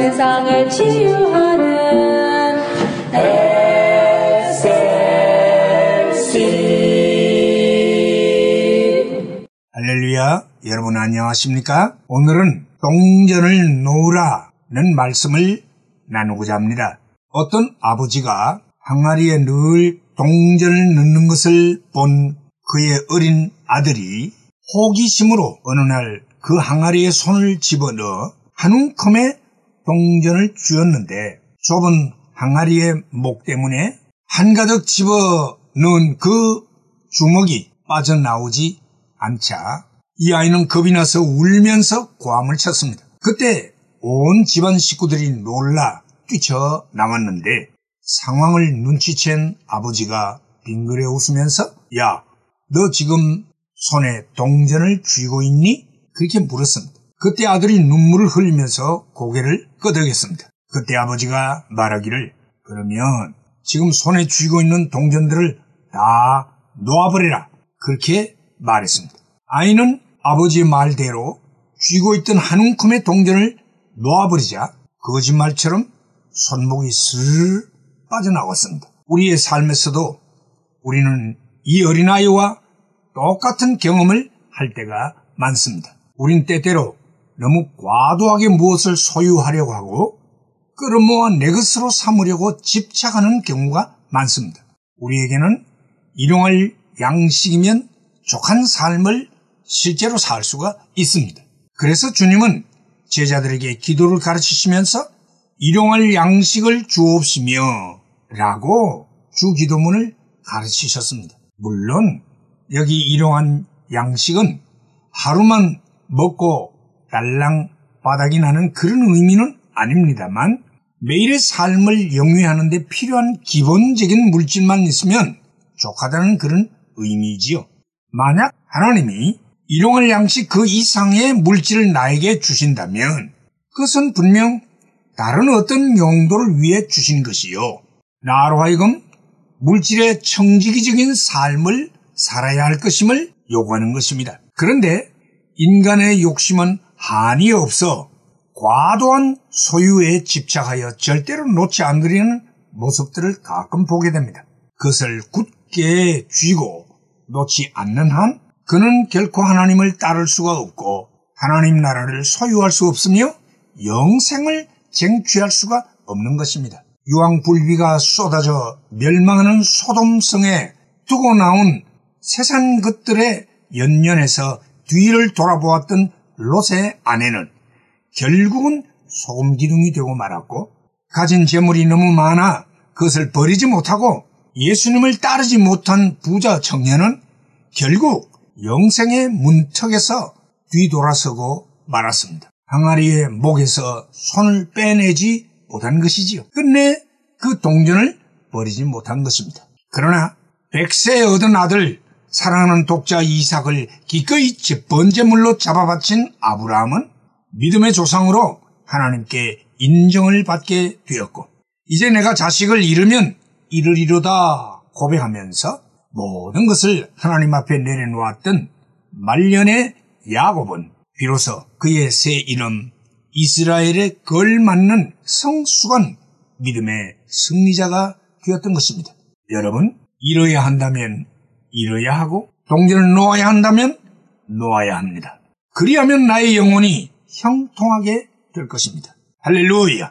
세상을 치유하는 SLC 할렐루야, 여러분 안녕하십니까? 오늘은 동전을 놓으라는 말씀을 나누고자 합니다. 어떤 아버지가 항아리에 늘 동전을 넣는 것을 본 그의 어린 아들이 호기심으로 어느 날 그 항아리에 손을 집어넣어 한 움큼의 동전을 쥐었는데 좁은 항아리의 목 때문에 한가득 집어 넣은 그 주먹이 빠져나오지 않자 이 아이는 겁이 나서 울면서 고함을 쳤습니다. 그때 온 집안 식구들이 놀라 뛰쳐 나왔는데 상황을 눈치챈 아버지가 빙그레 웃으면서 야, 너 지금 손에 동전을 쥐고 있니? 그렇게 물었습니다. 그때 아들이 눈물을 흘리면서 고개를 끄덕였습니다. 그때 아버지가 말하기를 그러면 지금 손에 쥐고 있는 동전들을 다 놓아버려라. 그렇게 말했습니다. 아이는 아버지의 말대로 쥐고 있던 한 움큼의 동전을 놓아버리자 거짓말처럼 손목이 슬 빠져나왔습니다. 우리의 삶에서도 우리는 이 어린아이와 똑같은 경험을 할 때가 많습니다. 우린 때때로 너무 과도하게 무엇을 소유하려고 하고 끌어모아 내 것으로 삼으려고 집착하는 경우가 많습니다. 우리에게는 일용할 양식이면 족한 삶을 실제로 살 수가 있습니다. 그래서 주님은 제자들에게 기도를 가르치시면서 일용할 양식을 주옵시며 라고 주 기도문을 가르치셨습니다. 물론 여기 일용한 양식은 하루만 먹고 달랑 바닥이 나는 그런 의미는 아닙니다만 매일의 삶을 영위하는 데 필요한 기본적인 물질만 있으면 족하다는 그런 의미지요. 만약 하나님이 일용할 양식 그 이상의 물질을 나에게 주신다면 그것은 분명 다른 어떤 용도를 위해 주신 것이요. 나로 하여금 물질의 청지기적인 삶을 살아야 할 것임을 요구하는 것입니다. 그런데 인간의 욕심은 한이 없어 과도한 소유에 집착하여 절대로 놓지 않으려는 모습들을 가끔 보게 됩니다. 그것을 굳게 쥐고 놓지 않는 한 그는 결코 하나님을 따를 수가 없고 하나님 나라를 소유할 수 없으며 영생을 쟁취할 수가 없는 것입니다. 유황불비가 쏟아져 멸망하는 소돔성에 두고 나온 세상 것들의 연연해서 뒤를 돌아보았던 롯의 아내는 결국은 소금 기둥이 되고 말았고 가진 재물이 너무 많아 그것을 버리지 못하고 예수님을 따르지 못한 부자 청년은 결국 영생의 문턱에서 뒤돌아서고 말았습니다. 항아리의 목에서 손을 빼내지 못한 것이지요. 끝내 그 동전을 버리지 못한 것입니다. 그러나 백세 얻은 아들 사랑하는 독자 이삭을 기꺼이 번제물로 잡아바친 아브라함은 믿음의 조상으로 하나님께 인정을 받게 되었고 이제 내가 자식을 잃으면 잃으리로다 고백하면서 모든 것을 하나님 앞에 내려놓았던 말년의 야곱은 비로소 그의 새 이름 이스라엘에 걸맞는 성숙한 믿음의 승리자가 되었던 것입니다. 여러분, 이뤄야 한다면 이뤄야 하고 동전을 놓아야 한다면 놓아야 합니다. 그리하면 나의 영혼이 형통하게 될 것입니다. 할렐루야!